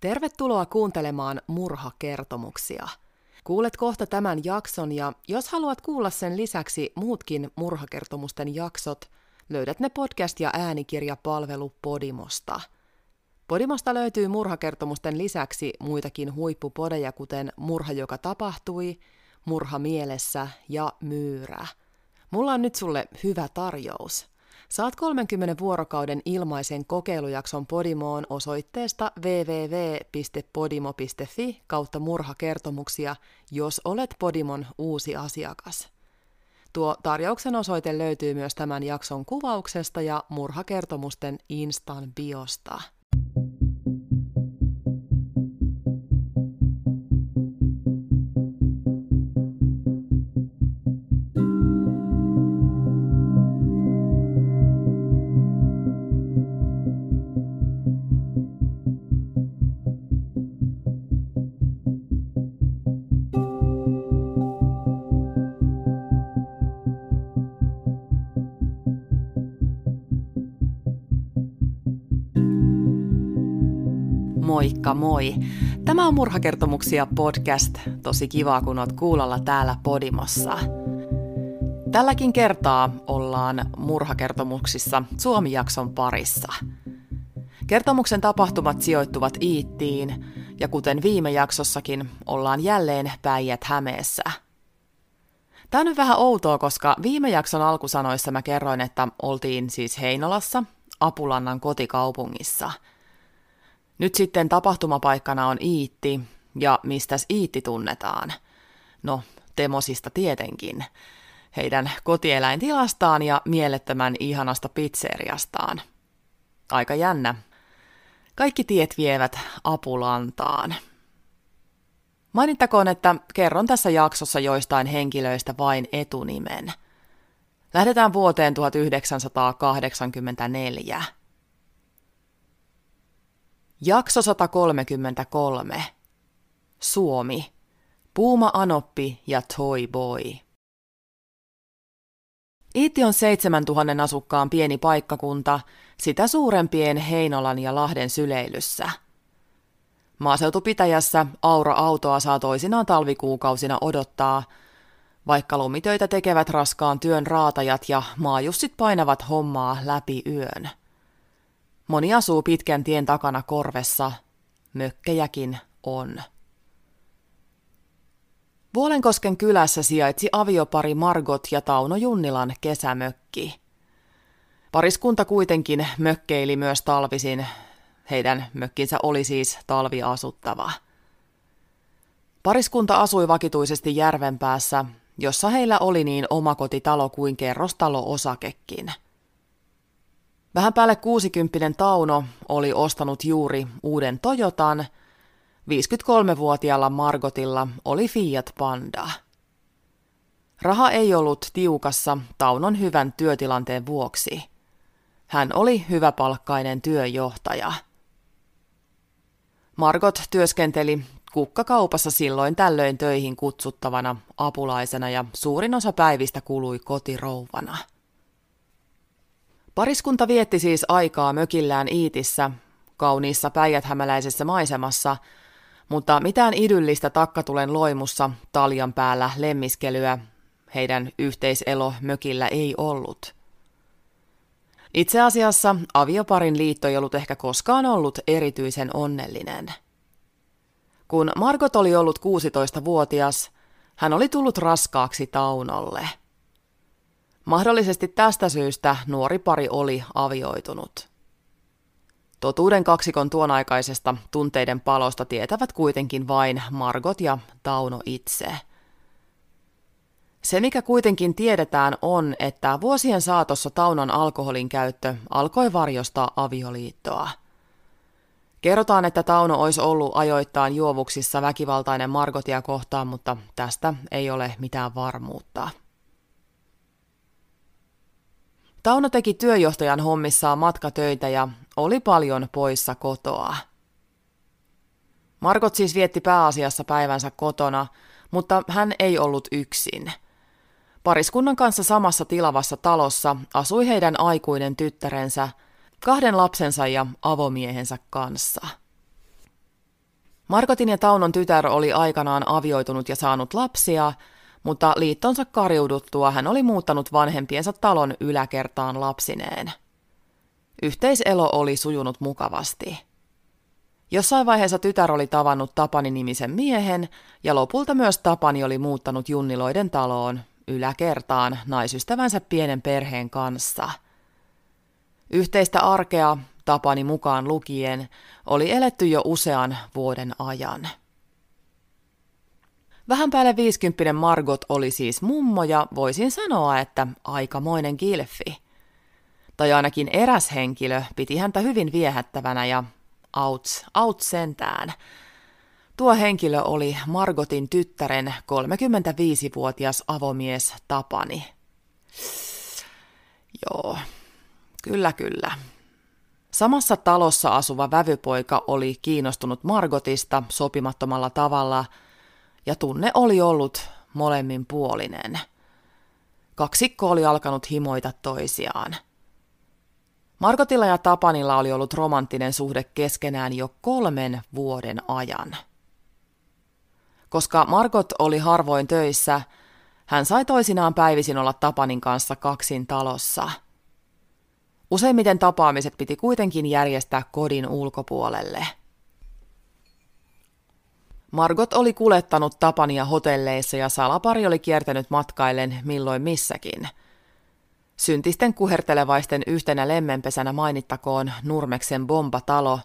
Tervetuloa kuuntelemaan murhakertomuksia. Kuulet kohta tämän jakson ja jos haluat kuulla sen lisäksi muutkin murhakertomusten jaksot, löydät ne podcast- ja äänikirjapalvelu Podimosta. Podimosta löytyy murhakertomusten lisäksi muitakin huippupodeja, kuten Murha, joka tapahtui, Murha mielessä ja Myyrä. Mulla on nyt sulle hyvä tarjous – Saat 30 vuorokauden ilmaisen kokeilujakson Podimoon osoitteesta www.podimo.fi kautta murhakertomuksia, jos olet Podimon uusi asiakas. Tuo tarjouksen osoite löytyy myös tämän jakson kuvauksesta ja murhakertomusten Instan biosta. Moikka moi! Tämä on Murhakertomuksia podcast. Tosi kiva, kun oot kuulolla täällä Podimossa. Tälläkin kertaa ollaan Murhakertomuksissa Suomi-jakson parissa. Kertomuksen tapahtumat sijoittuvat Iittiin, ja kuten viime jaksossakin, ollaan jälleen Päijät Hämeessä. Tämä on nyt vähän outoa, koska viime jakson alkusanoissa mä kerroin, että oltiin siis Heinolassa, Apulannan kotikaupungissa – nyt sitten tapahtumapaikkana on Iitti, ja mistäs Iitti tunnetaan? No, Temosista tietenkin. Heidän kotieläintilastaan ja mielettömän ihanasta pizzeriastaan. Aika jännä. Kaikki tiet vievät Apulantaan. Mainittakoon, että kerron tässä jaksossa joistain henkilöistä vain etunimen. Lähdetään vuoteen 1984. Jakso 133. Suomi. Puuma Anoppi ja Toy Boy. Iitti on 7000 asukkaan pieni paikkakunta, sitä suurempien Heinolan ja Lahden syleilyssä. Maaseutupitäjässä aura-autoa saa toisinaan talvikuukausina odottaa, vaikka lumitöitä tekevät raskaan työn raatajat ja maajussit painavat hommaa läpi yön. Moni asuu pitkän tien takana korvessa, mökkejäkin on. Vuolenkosken kylässä sijaitsi aviopari Margot ja Tauno Junnilan kesämökki. Pariskunta kuitenkin mökkeili myös talvisin. Heidän mökkinsä oli siis talviasuttava. Pariskunta asui vakituisesti järven päässä, jossa heillä oli niin omakotitalo kuin kerrostalo-osakekin – Vähän päälle 60 Tauno oli ostanut juuri uuden Toyotan. 53-vuotiaalla Margotilla oli Fiat Panda. Raha ei ollut tiukassa Taunon hyvän työtilanteen vuoksi. Hän oli hyväpalkkainen työjohtaja. Margot työskenteli kukkakaupassa silloin tällöin töihin kutsuttavana apulaisena ja suurin osa päivistä kului kotirouvana. Pariskunta vietti siis aikaa mökillään Iitissä, kauniissa päijäthämäläisessä maisemassa, mutta mitään idyllistä takkatulen loimussa taljan päällä lemmiskelyä heidän yhteiselo mökillä ei ollut. Itse asiassa avioparin liitto ei ollut ehkä koskaan ollut erityisen onnellinen. Kun Margot oli ollut 16-vuotias, hän oli tullut raskaaksi Taunolle – Mahdollisesti tästä syystä nuori pari oli avioitunut. Totuuden kaksikon tuonaikaisesta tunteiden palosta tietävät kuitenkin vain Margot ja Tauno itse. Se, mikä kuitenkin tiedetään, on, että vuosien saatossa Taunon alkoholin käyttö alkoi varjostaa avioliittoa. Kerrotaan, että Tauno olisi ollut ajoittain juovuksissa väkivaltainen Margotia kohtaan, mutta tästä ei ole mitään varmuutta. Tauno teki työjohtajan hommissaan matkatöitä ja oli paljon poissa kotoa. Margot siis vietti pääasiassa päivänsä kotona, mutta hän ei ollut yksin. Pariskunnan kanssa samassa tilavassa talossa asui heidän aikuinen tyttärensä, kahden lapsensa ja avomiehensä kanssa. Markotin ja Taunon tytär oli aikanaan avioitunut ja saanut lapsia, mutta liittonsa karjuduttua hän oli muuttanut vanhempiensa talon yläkertaan lapsineen. Yhteiselo oli sujunut mukavasti. Jossain vaiheessa tytär oli tavannut Tapani-nimisen miehen, ja lopulta myös Tapani oli muuttanut Junniloiden taloon yläkertaan naisystävänsä pienen perheen kanssa. Yhteistä arkea, Tapani mukaan lukien, oli eletty jo usean vuoden ajan. Vähän päälle viisikymppinen Margot oli siis mummo ja voisin sanoa, että aikamoinen kilfi. Tai ainakin eräs henkilö piti häntä hyvin viehättävänä ja Outs, outs sentään. Tuo henkilö oli Margotin tyttären 35-vuotias avomies Tapani. Joo, kyllä kyllä. Samassa talossa asuva vävypoika oli kiinnostunut Margotista sopimattomalla tavalla, ja tunne oli ollut molemmin puolinen. Kaksikko oli alkanut himoita toisiaan – Markotilla ja Tapanilla oli ollut romanttinen suhde keskenään jo kolmen vuoden ajan. Koska Margot oli harvoin töissä, hän sai toisinaan päivisin olla Tapanin kanssa kaksin talossa. Useimmiten tapaamiset piti kuitenkin järjestää kodin ulkopuolelle. Margot oli kulettanut Tapania hotelleissa ja salapari oli kiertänyt matkaillen milloin missäkin – Syntisten kuhertelevaisten yhtenä lemmenpesänä mainittakoon Nurmeksen bombatalo,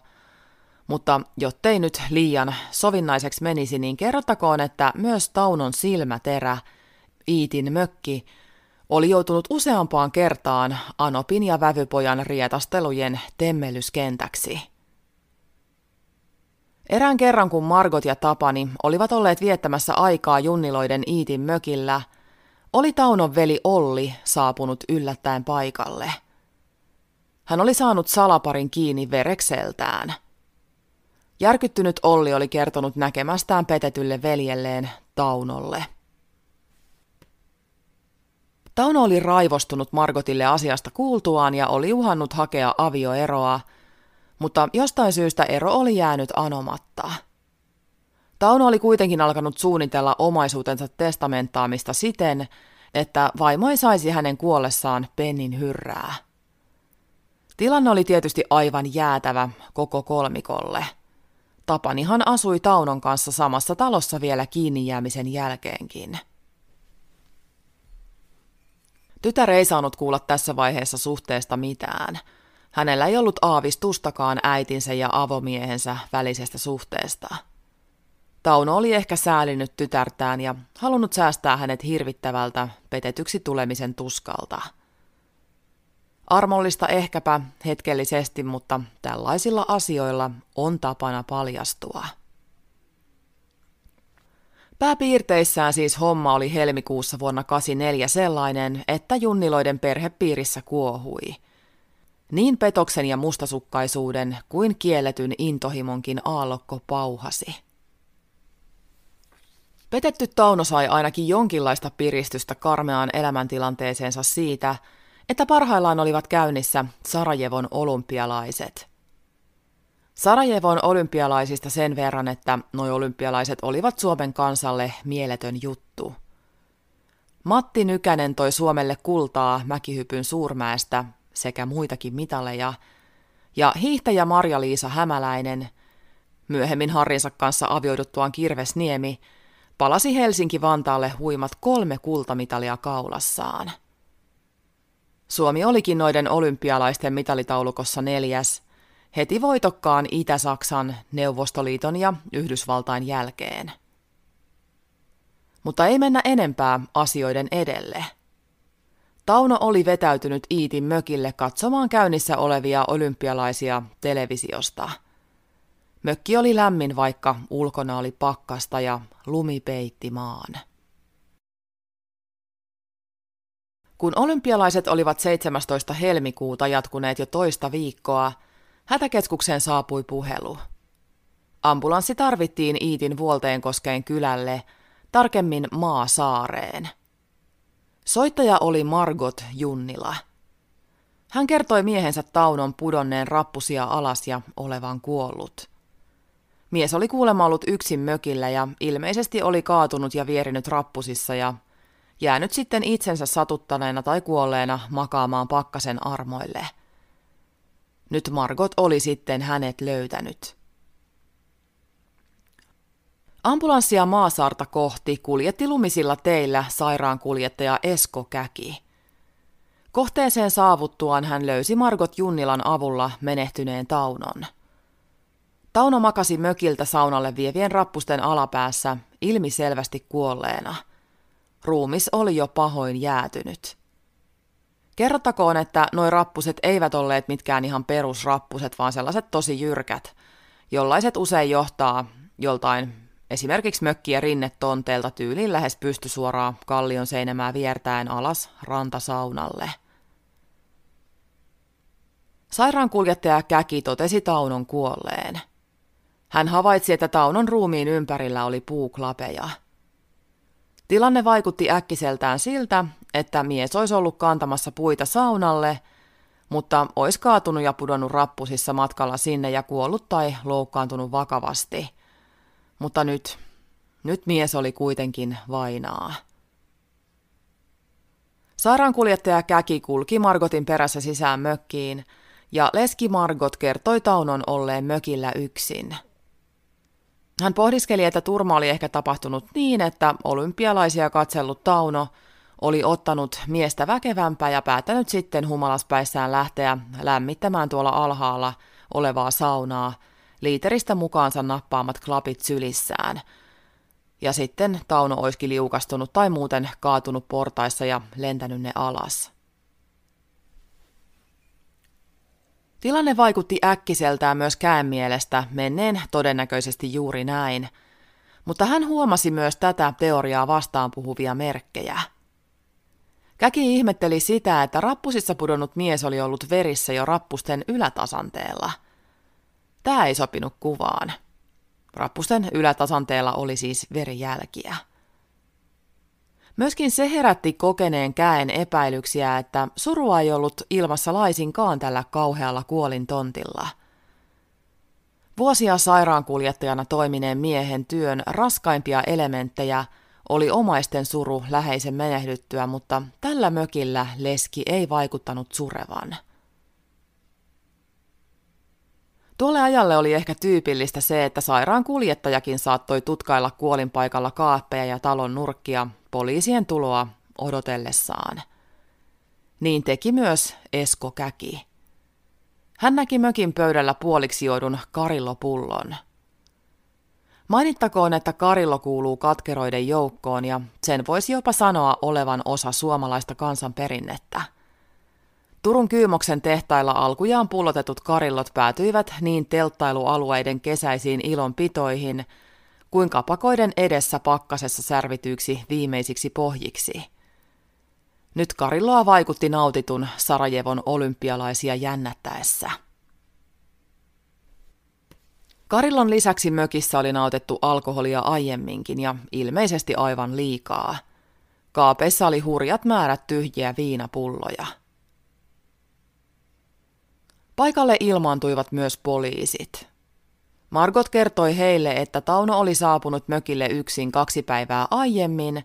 mutta jottei nyt liian sovinnaiseksi menisi, niin kerrottakoon, että myös Taunon silmäterä, Iitin mökki, oli joutunut useampaan kertaan Anopin ja Vävypojan rietastelujen temmellyskentäksi. Erään kerran, kun Margot ja Tapani olivat olleet viettämässä aikaa Junniloiden Iitin mökillä – oli Taunon veli Olli saapunut yllättäen paikalle. Hän oli saanut salaparin kiinni verekseltään. Järkyttynyt Olli oli kertonut näkemästään petetylle veljelleen Taunolle. Tauno oli raivostunut Margotille asiasta kuultuaan ja oli uhannut hakea avioeroa, mutta jostain syystä ero oli jäänyt anomatta. Tauno oli kuitenkin alkanut suunnitella omaisuutensa testamentaamista siten, että vaimo ei saisi hänen kuollessaan pennin hyrrää. Tilanne oli tietysti aivan jäätävä koko kolmikolle. Tapanihan asui Taunon kanssa samassa talossa vielä kiinni jäämisen jälkeenkin. Tytär ei saanut kuulla tässä vaiheessa suhteesta mitään. Hänellä ei ollut aavistustakaan äitinsä ja avomiehensä välisestä suhteesta – Tauno oli ehkä säälinyt tytärtään ja halunnut säästää hänet hirvittävältä petetyksi tulemisen tuskalta. Armollista ehkäpä hetkellisesti, mutta tällaisilla asioilla on tapana paljastua. Pääpiirteissään siis homma oli helmikuussa vuonna 84 sellainen, että Junniloiden perhepiirissä kuohui. Niin petoksen ja mustasukkaisuuden kuin kielletyn intohimonkin aallokko pauhasi. Petetty Tauno sai ainakin jonkinlaista piristystä karmeaan elämäntilanteeseensa siitä, että parhaillaan olivat käynnissä Sarajevon olympialaiset. Sarajevon olympialaisista sen verran, että nuo olympialaiset olivat Suomen kansalle mieletön juttu. Matti Nykänen toi Suomelle kultaa mäkihypyn suurmäestä sekä muitakin mitaleja, ja hiihtäjä Marja-Liisa Hämäläinen, myöhemmin Harrinsa kanssa avioiduttuaan Kirvesniemi, palasi Helsinki-Vantaalle huimat kolme kultamitalia kaulassaan. Suomi olikin noiden olympialaisten mitalitaulukossa neljäs, heti voitokkaan Itä-Saksan, Neuvostoliiton ja Yhdysvaltain jälkeen. Mutta ei mennä enempää asioiden edelle. Tauno oli vetäytynyt Iitin mökille katsomaan käynnissä olevia olympialaisia televisiosta – Mökki oli lämmin, vaikka ulkona oli pakkasta ja lumi peitti maan. Kun olympialaiset olivat 17. helmikuuta jatkuneet jo toista viikkoa, hätäkeskukseen saapui puhelu. Ambulanssi tarvittiin Iitin Vuolteenkoskeen kylälle, tarkemmin Maasaareen. Soittaja oli Margot Junnila. Hän kertoi miehensä Taunon pudonneen rappusia alas ja olevan kuollut – Mies oli kuulemma ollut yksin mökillä ja ilmeisesti oli kaatunut ja vierinyt rappusissa ja jäänyt sitten itsensä satuttaneena tai kuolleena makaamaan pakkasen armoille. Nyt Margot oli sitten hänet löytänyt. Ambulanssia Maasaarta kohti kuljetti lumisilla teillä sairaankuljettaja Esko Käki. Kohteeseen saavuttuaan hän löysi Margot Junnilan avulla menehtyneen Taunon. Tauno makasi mökiltä saunalle vievien rappusten alapäässä ilmiselvästi kuolleena. Ruumis oli jo pahoin jäätynyt. Kerrottakoon, että nuo rappuset eivät olleet mitkään ihan perusrappuset, vaan sellaiset tosi jyrkät, jollaiset usein johtaa joltain esimerkiksi mökkiä rinnetonteelta tyyliin lähes pystysuoraa kallion seinämää viertäen alas rantasaunalle. Sairaankuljettaja Käki totesi Taunon kuolleen. Hän havaitsi, että Taunon ruumiin ympärillä oli puuklapeja. Tilanne vaikutti äkkiseltään siltä, että mies olisi ollut kantamassa puita saunalle, mutta olisi kaatunut ja pudonnut rappusissa matkalla sinne ja kuollut tai loukkaantunut vakavasti. Mutta nyt, nyt mies oli kuitenkin vainaa. Sairaankuljettaja Käki kulki Margotin perässä sisään mökkiin, ja leski Margot kertoi Taunon olleen mökillä yksin – hän pohdiskeli, että turma oli ehkä tapahtunut niin, että olympialaisia katsellut Tauno oli ottanut miestä väkevämpää ja päättänyt sitten humalaspäissään lähteä lämmittämään tuolla alhaalla olevaa saunaa, liiteristä mukaansa nappaamat klapit sylissään. Ja sitten Tauno olisikin liukastunut tai muuten kaatunut portaissa ja lentänyt ne alas. Tilanne vaikutti äkkiseltään myös kään mielestä menneen todennäköisesti juuri näin, mutta hän huomasi myös tätä teoriaa vastaan puhuvia merkkejä. Käki ihmetteli sitä, että rappusissa pudonnut mies oli ollut verissä jo rappusten ylätasanteella. Tämä ei sopinut kuvaan. Rappusten ylätasanteella oli siis verijälkiä. Myöskin se herätti kokeneen käen epäilyksiä, että surua ei ollut ilmassa laisinkaan tällä kauhealla kuolintontilla. Vuosia sairaankuljettajana toimineen miehen työn raskaimpia elementtejä oli omaisten suru läheisen menehdyttyä, mutta tällä mökillä leski ei vaikuttanut surevan. Tuolle ajalle oli ehkä tyypillistä se, että sairaankuljettajakin saattoi tutkailla kuolinpaikalla kaappeja ja talon nurkkia poliisien tuloa odotellessaan. Niin teki myös Esko Käki. Hän näki mökin pöydällä puoliksi joudun karillopullon. Mainittakoon, että karillo kuuluu katkeroiden joukkoon ja sen voisi jopa sanoa olevan osa suomalaista kansanperinnettä. Turun Kyymoksen tehtailla alkujaan pullotetut karillot päätyivät niin telttailualueiden kesäisiin ilonpitoihin – kuin kapakoiden edessä pakkasessa särvityiksi viimeisiksi pohjiksi. Nyt Karilloa vaikutti nautitun Sarajevon olympialaisia jännättäessä. Karillon lisäksi mökissä oli nautettu alkoholia aiemminkin ja ilmeisesti aivan liikaa. Kaapeissa oli hurjat määrät tyhjiä viinapulloja. Paikalle ilmaantuivat myös poliisit – Margot kertoi heille, että Tauno oli saapunut mökille yksin kaksi päivää aiemmin,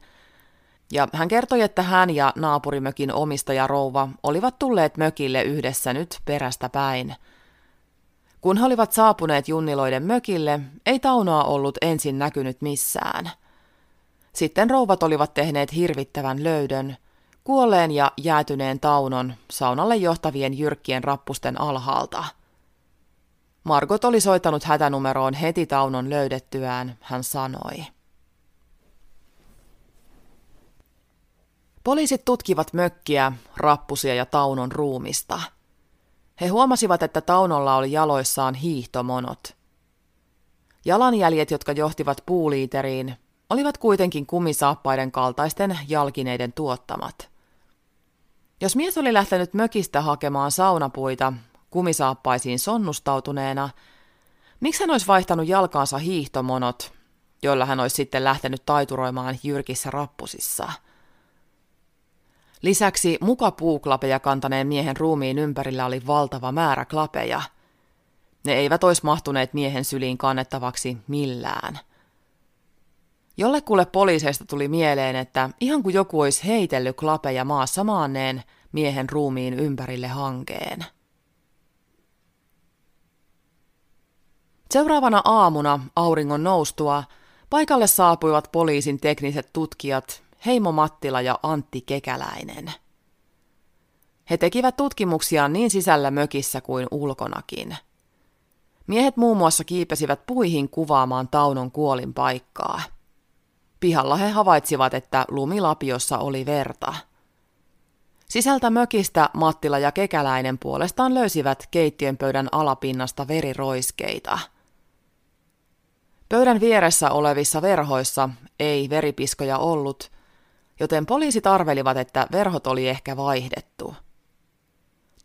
ja hän kertoi, että hän ja naapurimökin omistaja Rouva olivat tulleet mökille yhdessä nyt perästä päin. Kun he olivat saapuneet Junniloiden mökille, ei Taunoa ollut ensin näkynyt missään. Sitten rouvat olivat tehneet hirvittävän löydön, kuolleen ja jäätyneen Taunon saunalle johtavien jyrkkien rappusten alhaalta – Margot oli soittanut hätänumeroon heti Taunon löydettyään, hän sanoi. Poliisit tutkivat mökkiä, rappusia ja Taunon ruumista. He huomasivat, että Taunolla oli jaloissaan hiihtomonot. Jalanjäljet, jotka johtivat puuliiteriin, olivat kuitenkin kumisaappaiden kaltaisten jalkineiden tuottamat. Jos mies oli lähtenyt mökistä hakemaan saunapuita, kumisaappaisiin sonnustautuneena, miksi hän olisi vaihtanut jalkaansa hiihtomonot, joilla hän olisi sitten lähtenyt taituroimaan jyrkissä rappusissa. Lisäksi muka puuklapeja kantaneen miehen ruumiin ympärillä oli valtava määrä klapeja. Ne eivät olisi mahtuneet miehen syliin kannettavaksi millään. Jollekulle poliiseista tuli mieleen, että ihan kuin joku olisi heitellyt klapeja maassa maanneen miehen ruumiin ympärille hankeen. Seuraavana aamuna auringon noustua paikalle saapuivat poliisin tekniset tutkijat Heimo Mattila ja Antti Kekäläinen. He tekivät tutkimuksia niin sisällä mökissä kuin ulkonakin. Miehet muun muassa kiipesivät puihin kuvaamaan Taunon kuolin paikkaa. Pihalla he havaitsivat, että lumilapiossa oli verta. Sisältä mökistä Mattila ja Kekäläinen puolestaan löysivät keittiön pöydän alapinnasta veriroiskeita – Pöydän vieressä olevissa verhoissa ei veripiskoja ollut, joten poliisit arvelivat, että verhot oli ehkä vaihdettu.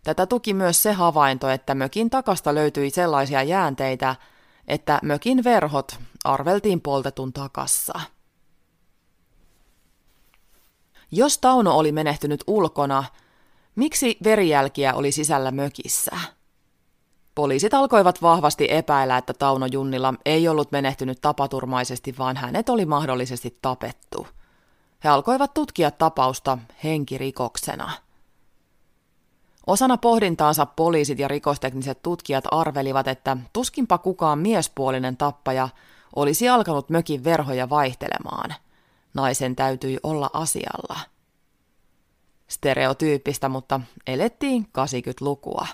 Tätä tuki myös se havainto, että mökin takasta löytyi sellaisia jäänteitä, että mökin verhot arveltiin poltetun takassa. Jos Tauno oli menehtynyt ulkona, miksi verijälkiä oli sisällä mökissä? Poliisit alkoivat vahvasti epäillä, että Tauno Junnila ei ollut menehtynyt tapaturmaisesti, vaan hänet oli mahdollisesti tapettu. He alkoivat tutkia tapausta henkirikoksena. Osana pohdintaansa poliisit ja rikostekniset tutkijat arvelivat, että tuskinpa kukaan miespuolinen tappaja olisi alkanut mökin verhoja vaihtelemaan. Naisen täytyi olla asialla. Stereotyyppistä, mutta elettiin 80-lukua.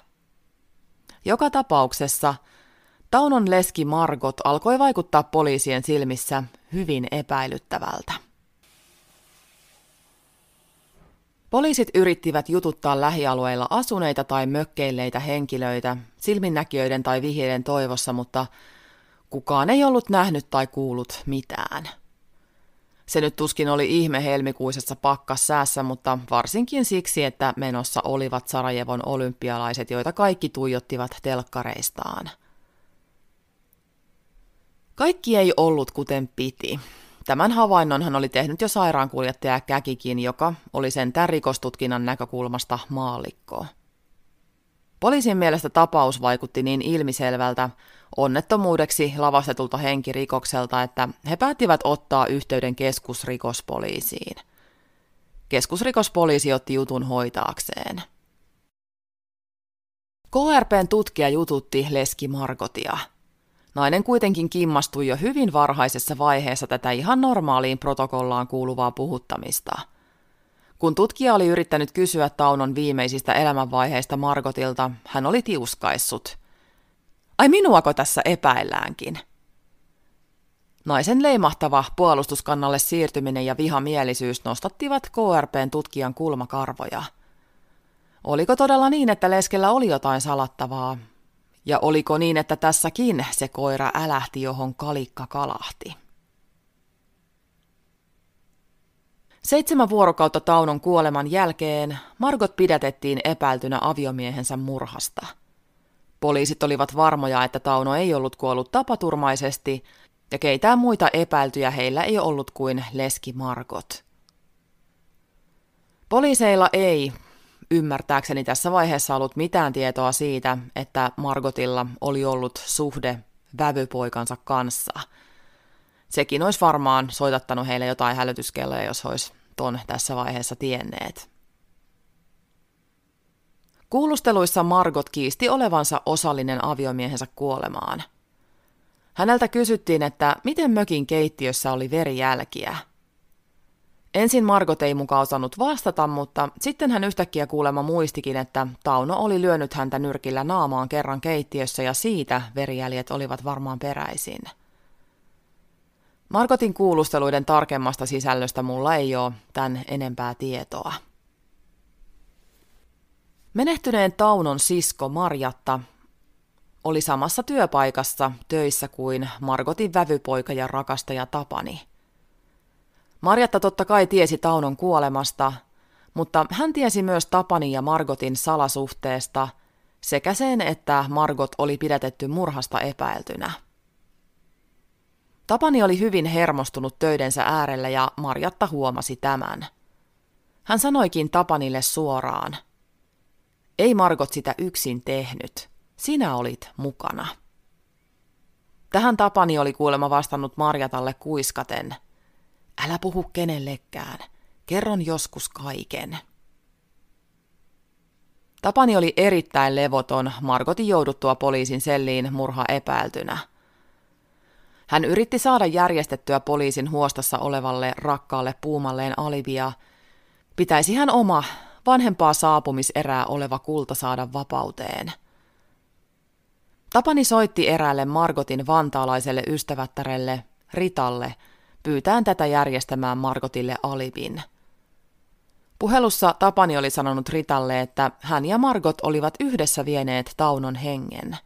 Joka tapauksessa Taunon leski Margot alkoi vaikuttaa poliisien silmissä hyvin epäilyttävältä. Poliisit yrittivät jututtaa lähialueilla asuneita tai mökkeilleitä henkilöitä silminnäkijöiden tai vihjeiden toivossa, mutta kukaan ei ollut nähnyt tai kuullut mitään. Se nyt tuskin oli ihme helmikuisessa pakkassäässä, mutta varsinkin siksi, että menossa olivat Sarajevon olympialaiset, joita kaikki tuijottivat telkkareistaan. Kaikki ei ollut kuten piti. Tämän havainnonhan oli tehnyt jo sairaankuljettaja Käkikin, joka oli sen rikostutkinnan näkökulmasta maalikko. Poliisin mielestä tapaus vaikutti niin ilmiselvältä, onnettomuudeksi lavastetulta henkirikokselta, että he päättivät ottaa yhteyden keskusrikospoliisiin. Keskusrikospoliisi otti jutun hoitaakseen. KRPn tutkija jututti Leski Margotia. Nainen kuitenkin kimmastui jo hyvin varhaisessa vaiheessa tätä ihan normaaliin protokollaan kuuluvaa puhuttamista. Kun tutkija oli yrittänyt kysyä Taunon viimeisistä elämänvaiheista Margotilta, hän oli tiuskaissut – Ai minuako tässä epäilläänkin? Naisen leimahtava puolustuskannalle siirtyminen ja vihamielisyys nostattivat KRPn tutkijan kulmakarvoja. Oliko todella niin, että Leskellä oli jotain salattavaa? Ja oliko niin, että tässäkin se koira älähti, johon kalikka kalahti? Seitsemän vuorokautta Taunon kuoleman jälkeen Margot pidätettiin epäiltynä aviomiehensä murhasta – Poliisit olivat varmoja, että Tauno ei ollut kuollut tapaturmaisesti, ja keitään muita epäiltyjä heillä ei ollut kuin Leski Margot. Poliiseilla ei, ymmärtääkseni tässä vaiheessa ollut mitään tietoa siitä, että Margotilla oli ollut suhde vävypoikansa kanssa. Sekin olisi varmaan soitattanut heille jotain hälytyskelloja, jos olisi ton tässä vaiheessa tienneet. Kuulusteluissa Margot kiisti olevansa osallinen aviomiehensä kuolemaan. Häneltä kysyttiin, että miten mökin keittiössä oli verijälkiä. Ensin Margot ei mukaan osannut vastata, mutta sitten hän yhtäkkiä kuulema muistikin, että Tauno oli lyönyt häntä nyrkillä naamaan kerran keittiössä ja siitä verijäljet olivat varmaan peräisin. Margotin kuulusteluiden tarkemmasta sisällöstä mulla ei ole tämän enempää tietoa. Menehtyneen Taunon sisko Marjatta oli samassa työpaikassa töissä kuin Margotin vävypoika ja rakastaja Tapani. Marjatta totta kai tiesi Taunon kuolemasta, mutta hän tiesi myös Tapani ja Margotin salasuhteesta sekä sen, että Margot oli pidätetty murhasta epäiltynä. Tapani oli hyvin hermostunut töidensä äärellä ja Marjatta huomasi tämän. Hän sanoikin Tapanille suoraan – ei Margot sitä yksin tehnyt. sinä olit mukana. Tähän Tapani oli kuulemma vastannut Marjatalle kuiskaten. Älä puhu kenellekään. Kerron joskus kaiken. Tapani oli erittäin levoton Margotin jouduttua poliisin selliin murha epäiltynä. Hän yritti saada järjestettyä poliisin huostassa olevalle rakkaalle puumalleen alivia. Pitäisi hän oma vanhempaa saapumiserää oleva kulta saada vapauteen. Tapani soitti eräälle Margotin vantaalaiselle ystävättärelle, Ritalle, pyytään tätä järjestämään Margotille alivin. Puhelussa Tapani oli sanonut Ritalle, että hän ja Margot olivat yhdessä vieneet Taunon hengen.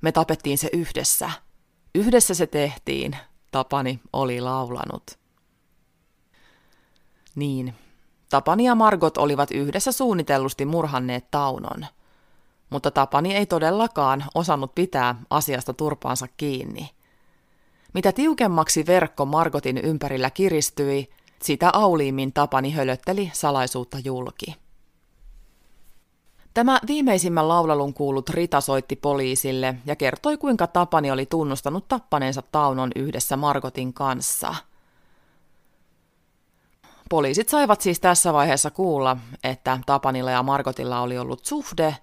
Me tapettiin se yhdessä. Yhdessä se tehtiin, Tapani oli laulanut. Niin, Tapani ja Margot olivat yhdessä suunnitellusti murhanneet Taunon. Mutta Tapani ei todellakaan osannut pitää asiasta turpaansa kiinni. Mitä tiukemmaksi verkko Margotin ympärillä kiristyi, sitä auliimmin Tapani hölötteli salaisuutta julki. Tämä viimeisimmän laulalun kuullut Rita soitti poliisille ja kertoi, kuinka Tapani oli tunnustanut tappaneensa Taunon yhdessä Margotin kanssa. Poliisit saivat siis tässä vaiheessa kuulla, että Tapanilla ja Margotilla oli ollut suhde,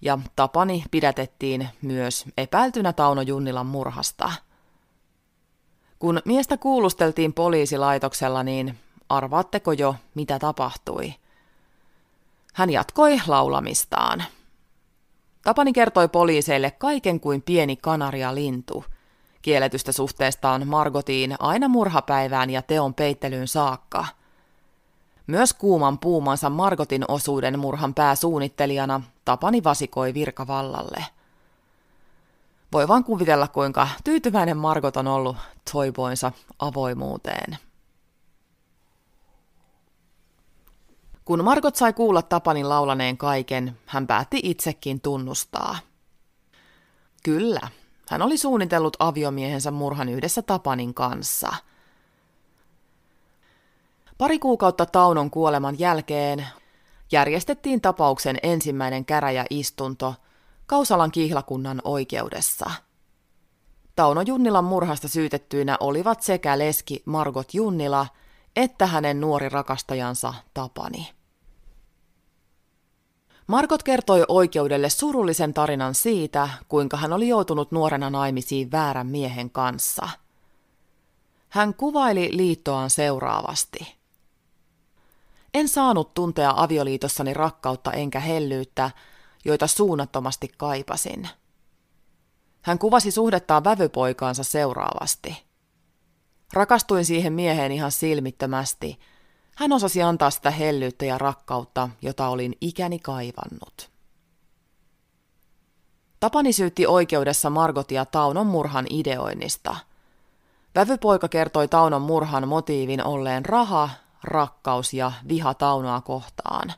ja Tapani pidätettiin myös epäiltynä Tauno Junnilan murhasta. Kun miestä kuulusteltiin poliisilaitoksella, niin arvaatteko jo, mitä tapahtui? Hän jatkoi laulamistaan. Tapani kertoi poliiseille kaiken kuin pieni kanaria lintu. Kielletystä suhteestaan Margotiin aina murhapäivään ja teon peittelyyn saakka. Myös kuuman puumansa Margotin osuuden murhan pääsuunnittelijana Tapani vasikoi virkavallalle. Voi vaan kuvitella, kuinka tyytyväinen Margot on ollut toivoinsa avoimuuteen. Kun Margot sai kuulla Tapanin laulaneen kaiken, hän päätti itsekin tunnustaa. Kyllä, hän oli suunnitellut aviomiehensä murhan yhdessä Tapanin kanssa. Pari kuukautta Taunon kuoleman jälkeen järjestettiin tapauksen ensimmäinen käräjäistunto Kausalan kihlakunnan oikeudessa. Tauno Junnilan murhasta syytettyinä olivat sekä leski Margot Junnila – että hänen nuori rakastajansa Tapani. Margot kertoi oikeudelle surullisen tarinan siitä, kuinka hän oli joutunut nuorena naimisiin väärän miehen kanssa. Hän kuvaili liittoaan seuraavasti. En saanut tuntea avioliitossani rakkautta enkä hellyyttä, joita suunnattomasti kaipasin. Hän kuvasi suhdettaan vävypoikaansa seuraavasti – Rakastuin siihen mieheen ihan silmittömästi. Hän osasi antaa sitä hellyyttä ja rakkautta, jota olin ikäni kaivannut. Tapani syytti oikeudessa Margotia Taunon murhan ideoinnista. Vävypoika kertoi Taunon murhan motiivin olleen raha, rakkaus ja viha Taunoa kohtaan.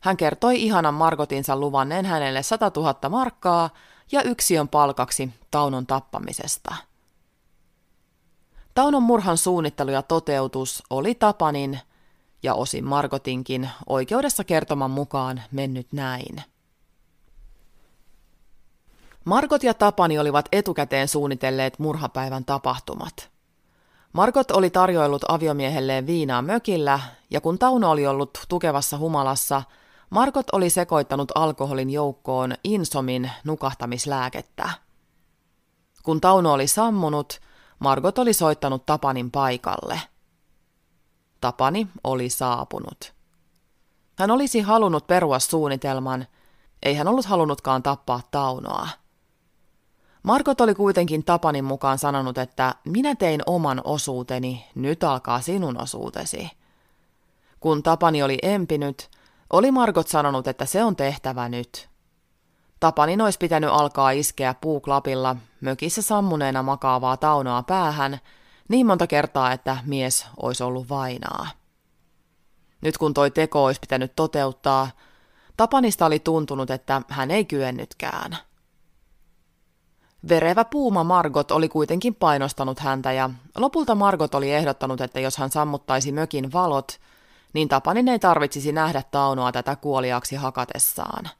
Hän kertoi ihanan Margotinsa luvanneen hänelle 100 000 markkaa ja yksiön palkaksi Taunon tappamisesta – Taunon murhan suunnittelu ja toteutus oli Tapanin ja osin Margotinkin oikeudessa kertoman mukaan mennyt näin. Margot ja Tapani olivat etukäteen suunnitelleet murhapäivän tapahtumat. Margot oli tarjoillut aviomiehelleen viinaa mökillä, ja kun Tauno oli ollut tukevassa humalassa, Margot oli sekoittanut alkoholin joukkoon insomin nukahtamislääkettä. Kun Tauno oli sammunut, Margot oli soittanut Tapanin paikalle. Tapani oli saapunut. Hän olisi halunnut perua suunnitelman, ei hän ollut halunnutkaan tappaa Taunoa. Margot oli kuitenkin Tapanin mukaan sanonut, että minä tein oman osuuteni, nyt alkaa sinun osuutesi. Kun Tapani oli empinyt, oli Margot sanonut, että se on tehtävä nyt. Tapanin olisi pitänyt alkaa iskeä puuklapilla mökissä sammuneena makaavaa taunoa päähän niin monta kertaa, että mies olisi ollut vainaa. Nyt kun toi teko olisi pitänyt toteuttaa, Tapanista oli tuntunut, että hän ei kyennytkään. Verevä puuma Margot oli kuitenkin painostanut häntä ja lopulta Margot oli ehdottanut, että jos hän sammuttaisi mökin valot, niin Tapanin ei tarvitsisi nähdä Taunoa tätä kuoliaksi hakatessaan –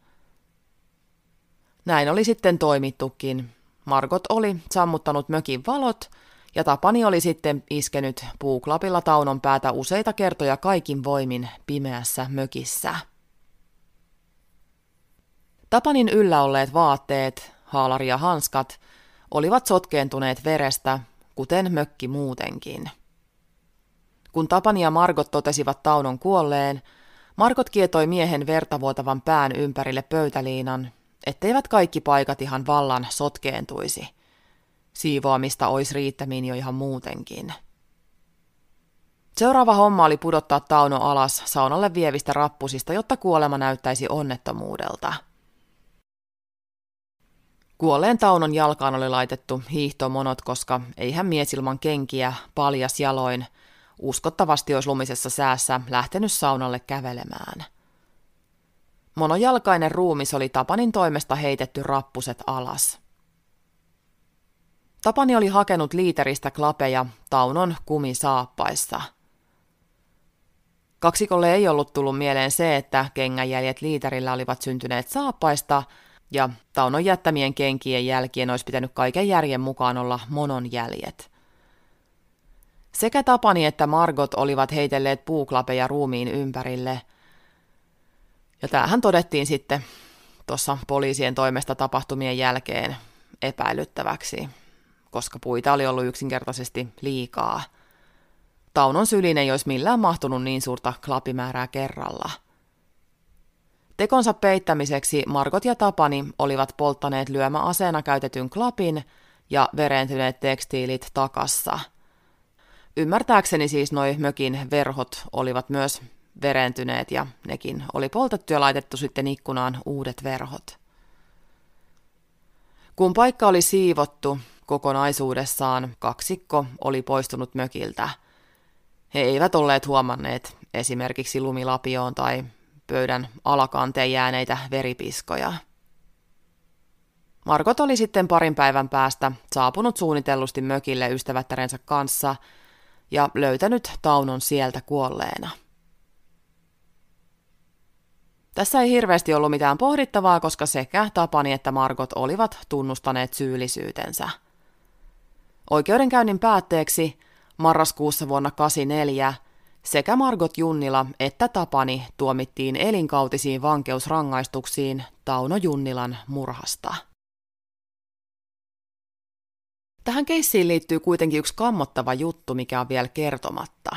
Näin oli sitten toimittukin. Margot oli sammuttanut mökin valot ja Tapani oli sitten iskenyt puuklapilla Taunon päätä useita kertoja kaikin voimin pimeässä mökissä. Tapanin yllä olleet vaatteet, haalari ja hanskat, olivat sotkeentuneet verestä, kuten mökki muutenkin. Kun Tapani ja Margot totesivat Taunon kuolleen, Margot kietoi miehen vertavuotavan pään ympärille pöytäliinan, etteivät kaikki paikat ihan vallan sotkeentuisi. Siivoamista olisi riittämiin jo ihan muutenkin. Seuraava homma oli pudottaa Tauno alas saunalle vievistä rappusista, jotta kuolema näyttäisi onnettomuudelta – Kuolleen Taunon jalkaan oli laitettu hiihtomonot, koska eihän mies ilman kenkiä paljas jaloin uskottavasti olisi lumisessa säässä lähtenyt saunalle kävelemään. Monojalkainen ruumis oli Tapanin toimesta heitetty rappuset alas. Tapani oli hakenut liiteristä klapeja Taunon kumisaappaissa. Kaksikolle ei ollut tullut mieleen se, että kengänjäljet liiterillä olivat syntyneet saappaista – ja Taunon jättämien kenkien jälkien olisi pitänyt kaiken järjen mukaan olla monon jäljet. Sekä Tapani että Margot olivat heitelleet puuklapeja ruumiin ympärille. Ja tämähän todettiin sitten tuossa poliisien toimesta tapahtumien jälkeen epäilyttäväksi, koska puita oli ollut yksinkertaisesti liikaa. Taunon syliin ei olisi millään mahtunut niin suurta klapimäärää kerralla – Tekonsa peittämiseksi Margot ja Tapani olivat polttaneet lyömäaseena käytetyn klapin ja verentyneet tekstiilit takassa. Ymmärtääkseni siis noi mökin verhot olivat myös verentyneet ja nekin oli poltettu ja laitettu sitten ikkunaan uudet verhot. Kun paikka oli siivottu kokonaisuudessaan, kaksikko oli poistunut mökiltä. He eivät olleet huomanneet esimerkiksi lumilapioon tai pöydän alakanteen jääneitä veripiskoja. Margot oli sitten parin päivän päästä saapunut suunnitellusti mökille ystävättärensä kanssa ja löytänyt Taunon sieltä kuolleena. Tässä ei hirveästi ollut mitään pohdittavaa, koska sekä Tapani että Margot olivat tunnustaneet syyllisyytensä. Oikeudenkäynnin päätteeksi marraskuussa vuonna 1984 sekä Margot Junnila että Tapani tuomittiin elinkautisiin vankeusrangaistuksiin Tauno Junnilan murhasta. Tähän keissiin liittyy kuitenkin yksi kammottava juttu, mikä on vielä kertomatta.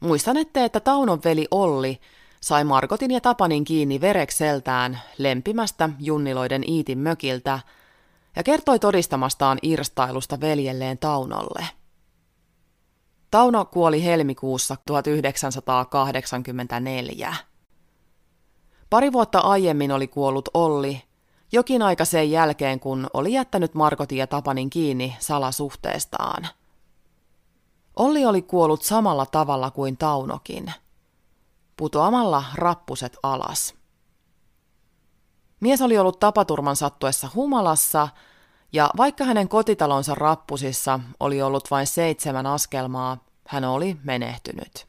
Muistanette, että Taunon veli Olli sai Margotin ja Tapanin kiinni verekseltään lempimästä Junniloiden Iitin mökiltä ja kertoi todistamastaan irstailusta veljelleen Taunolle – Tauno kuoli helmikuussa 1984. Pari vuotta aiemmin oli kuollut Olli, jokin aika sen jälkeen, kun oli jättänyt Markotin ja Tapanin kiinni salasuhteestaan. Olli oli kuollut samalla tavalla kuin Taunokin, putoamalla rappuset alas. Mies oli ollut tapaturman sattuessa humalassa – ja vaikka hänen kotitalonsa rappusissa oli ollut vain seitsemän askelmaa, hän oli menehtynyt.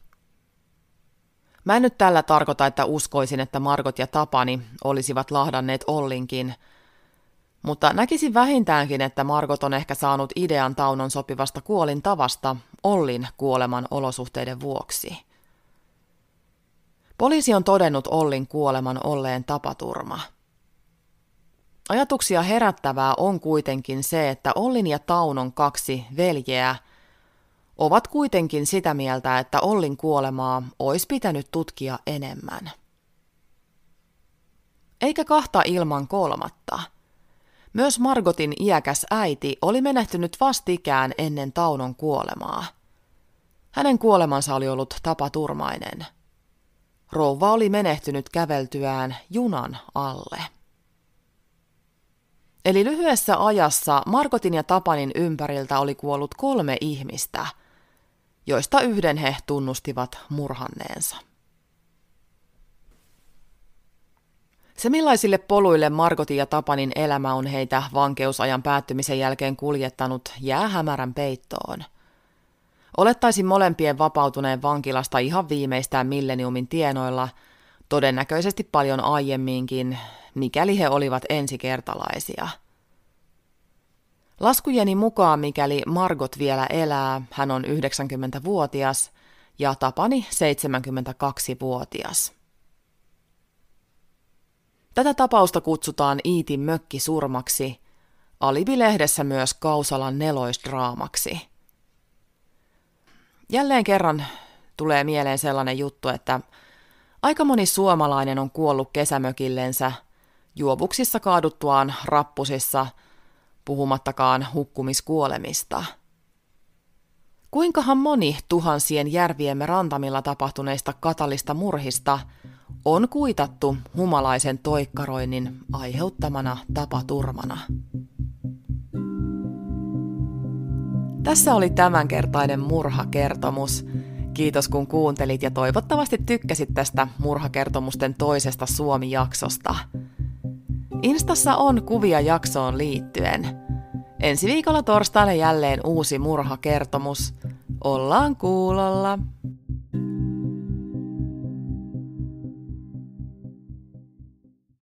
Mä en nyt tällä tarkoita, että uskoisin, että Margot ja Tapani olisivat lahdanneet Ollinkin, mutta näkisin vähintäänkin, että Margot on ehkä saanut idean Taunon sopivasta kuolin tavasta Ollin kuoleman olosuhteiden vuoksi. Poliisi on todennut Ollin kuoleman olleen tapaturma – Ajatuksia herättävää on kuitenkin se, että Ollin ja Taunon kaksi veljeä ovat kuitenkin sitä mieltä, että Ollin kuolemaa olisi pitänyt tutkia enemmän. Eikä kahta ilman kolmatta. Myös Margotin iäkäs äiti oli menehtynyt vastikään ennen Taunon kuolemaa. Hänen kuolemansa oli ollut tapaturmainen. Rouva oli menehtynyt käveltyään junan alle. Eli lyhyessä ajassa Markotin ja Tapanin ympäriltä oli kuollut kolme ihmistä, joista yhden he tunnustivat murhanneensa. Se millaisille poluille Markotin ja Tapanin elämä on heitä vankeusajan päättymisen jälkeen kuljettanut, jää hämärän peittoon. Olettaisin molempien vapautuneen vankilasta ihan viimeistään milleniumin tienoilla, todennäköisesti paljon aiemminkin, mikäli he olivat ensikertalaisia. Laskujeni mukaan, mikäli Margot vielä elää, hän on 90-vuotias ja Tapani 72-vuotias. Tätä tapausta kutsutaan Iitin mökkisurmaksi, Alibi-lehdessä myös Kausalan neloisdraamaksi. Jälleen kerran tulee mieleen sellainen juttu, että aika moni suomalainen on kuollut kesämökillensä juovuksissa kaaduttuaan rappusissa, puhumattakaan hukkumiskuolemista. Kuinkahan moni tuhansien järviemme rantamilla tapahtuneista katalista murhista on kuitattu humalaisen toikkaroinnin aiheuttamana tapaturmana? Tässä oli tämänkertainen murhakertomus. Kiitos kun kuuntelit ja toivottavasti tykkäsit tästä murhakertomusten toisesta Suomi-jaksosta. Instassa on kuvia jaksoon liittyen. Ensi viikolla torstaina jälleen uusi murhakertomus. Ollaan kuulolla!